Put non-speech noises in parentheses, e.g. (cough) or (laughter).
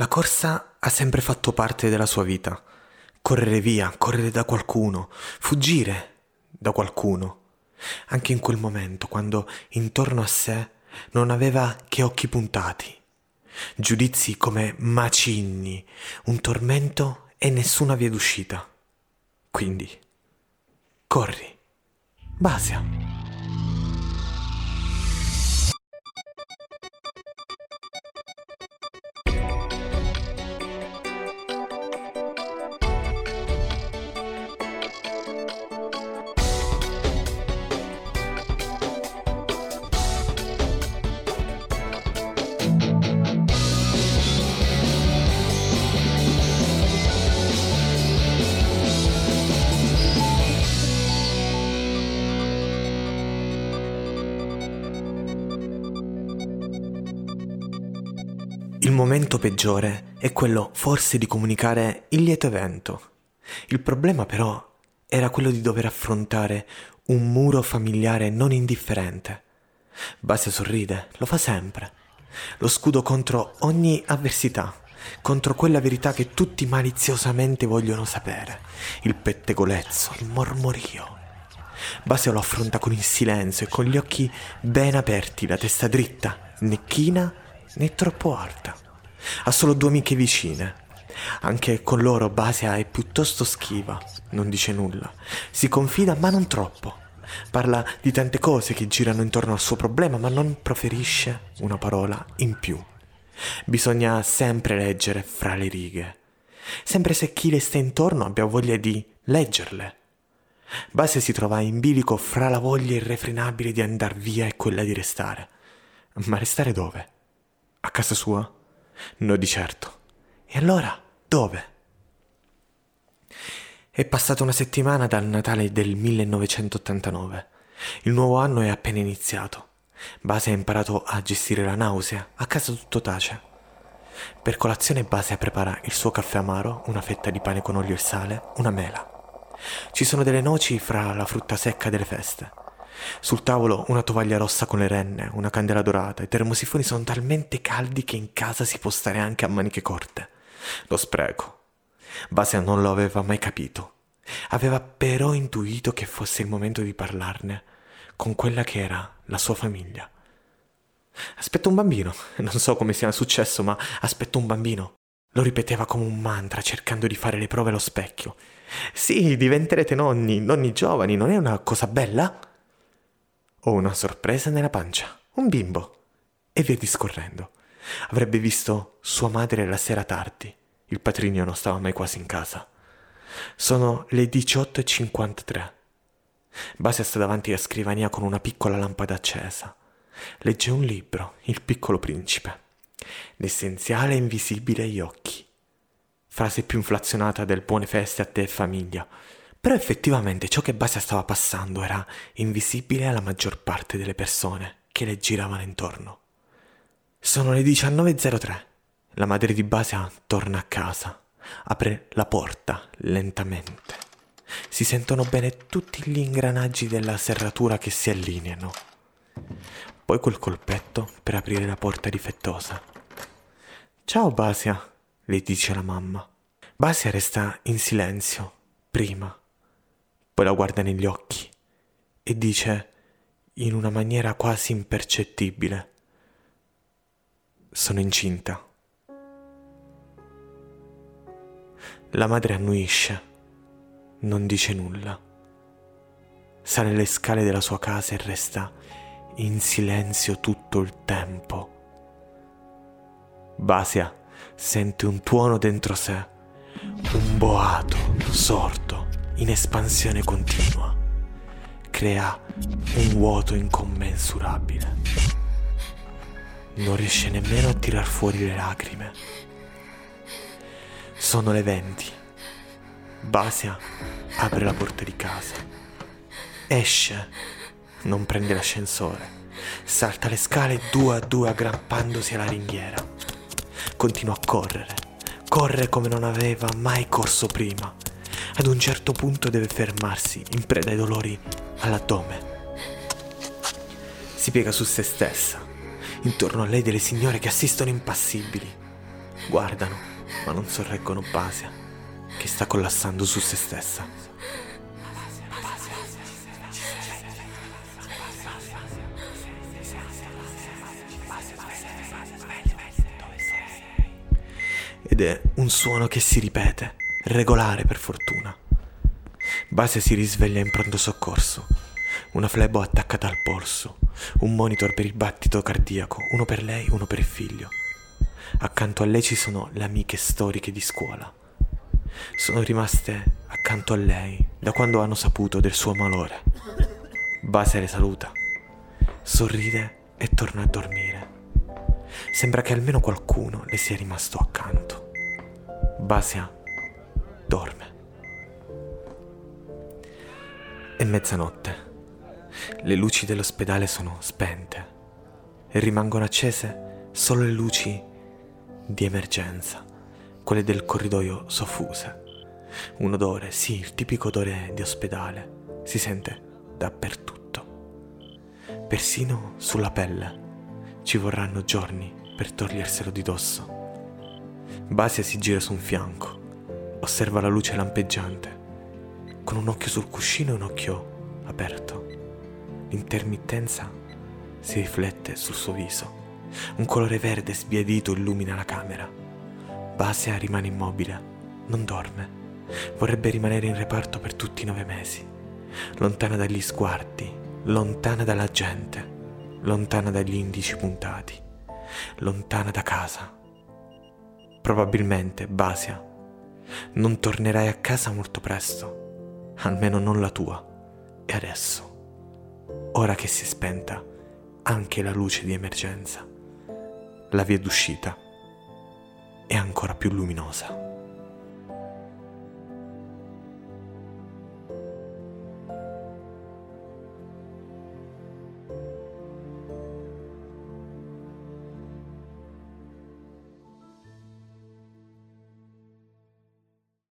La corsa ha sempre fatto parte della sua vita. Correre via, correre da qualcuno, fuggire da qualcuno. Anche in quel momento, quando intorno a sé non aveva che occhi puntati. Giudizi come macigni, un tormento e nessuna via d'uscita. Quindi, corri. Basia. Il momento peggiore è quello forse di comunicare il lieto evento. Il problema però era quello di dover affrontare un muro familiare non indifferente. Basia sorride, lo fa sempre. Lo scudo contro ogni avversità, contro quella verità che tutti maliziosamente vogliono sapere. Il pettegolezzo, il mormorio. Basia lo affronta con il silenzio e con gli occhi ben aperti, la testa dritta, né china né troppo alta. Ha solo due amiche vicine. Anche con loro Basia è piuttosto schiva, non dice nulla. Si confida ma non troppo. Parla di tante cose che girano intorno al suo problema, ma non proferisce una parola in più. Bisogna sempre leggere fra le righe. Sempre se chi le sta intorno abbia voglia di leggerle. Basia si trova in bilico fra la voglia irrefrenabile di andar via e quella di restare. Ma restare dove? A casa sua? No di certo. E allora dove? È passata una settimana dal Natale del 1989. Il nuovo anno è appena iniziato. Base ha imparato a gestire la nausea, a casa tutto tace. Per colazione Base prepara il suo caffè amaro, una fetta di pane con olio e sale, una mela. Ci sono delle noci fra la frutta secca delle feste. Sul tavolo una tovaglia rossa con le renne, una candela dorata. I termosifoni sono talmente caldi che in casa si può stare anche a maniche corte. Lo spreco. Basia non lo aveva mai capito. Aveva però intuito che fosse il momento di parlarne con quella che era la sua famiglia. Aspetto un bambino. (laughs) Non so come sia successo, ma aspetto un bambino. Lo ripeteva come un mantra, cercando di fare le prove allo specchio. Sì, diventerete nonni, nonni giovani, non è una cosa bella? Ho una sorpresa nella pancia, un bimbo. E via discorrendo. Avrebbe visto sua madre la sera tardi. Il patrigno non stava mai quasi in casa. Sono le 18.53. Basia sta davanti alla scrivania con una piccola lampada accesa. Legge un libro, Il piccolo principe. L'essenziale è invisibile agli occhi. Frase più inflazionata del buone feste a te e famiglia. Però effettivamente ciò che Basia stava passando era invisibile alla maggior parte delle persone che le giravano intorno. Sono le 19.03. La madre di Basia torna a casa, apre la porta lentamente. Si sentono bene tutti gli ingranaggi della serratura che si allineano. Poi quel colpetto per aprire la porta difettosa. Ciao Basia, le dice la mamma. Basia resta in silenzio, prima poi la guarda negli occhi e dice in una maniera quasi impercettibile, sono incinta. La madre annuisce, non dice nulla. Sale le scale della sua casa e resta in silenzio tutto il tempo. Basia sente un tuono dentro sé, un boato sorto in espansione continua, crea un vuoto incommensurabile. Non riesce nemmeno a tirar fuori le lacrime. Sono le venti. Basia apre la porta di casa. Esce, non prende l'ascensore. Salta le scale due a due aggrappandosi alla ringhiera. Continua a correre. Corre come non aveva mai corso prima ad un certo punto deve fermarsi, in preda ai dolori all'addome. Si piega su se stessa, intorno a lei delle signore che assistono impassibili. Guardano, ma non sorreggono Basia, che sta collassando su se stessa. Ed è un suono che si ripete, regolare per fortuna. Basia si risveglia in pronto soccorso. Una flebo attaccata al polso, un monitor per il battito cardiaco, uno per lei, uno per il figlio. Accanto a lei ci sono le amiche storiche di scuola. Sono rimaste accanto a lei da quando hanno saputo del suo malore. Basia le saluta, sorride e torna a dormire. Sembra che almeno qualcuno le sia rimasto accanto. Basia dorme. È mezzanotte. Le luci dell'ospedale sono spente e rimangono accese solo le luci di emergenza, quelle del corridoio soffuse. Un odore, sì, il tipico odore di ospedale, si sente dappertutto. Persino sulla pelle. Ci vorranno giorni per toglierselo di dosso. Basia si gira su un fianco, osserva la luce lampeggiante, con un occhio sul cuscino e un occhio aperto. L'intermittenza si riflette sul suo viso. Un colore verde sbiadito illumina la camera. Basia rimane immobile, non dorme. Vorrebbe rimanere in reparto per tutti i nove mesi, lontana dagli sguardi, lontana dalla gente, lontana dagli indici puntati, lontana da casa. Probabilmente, Basia, non tornerai a casa molto presto, almeno non la tua. E adesso, ora che si è spenta anche la luce di emergenza, la via d'uscita è ancora più luminosa.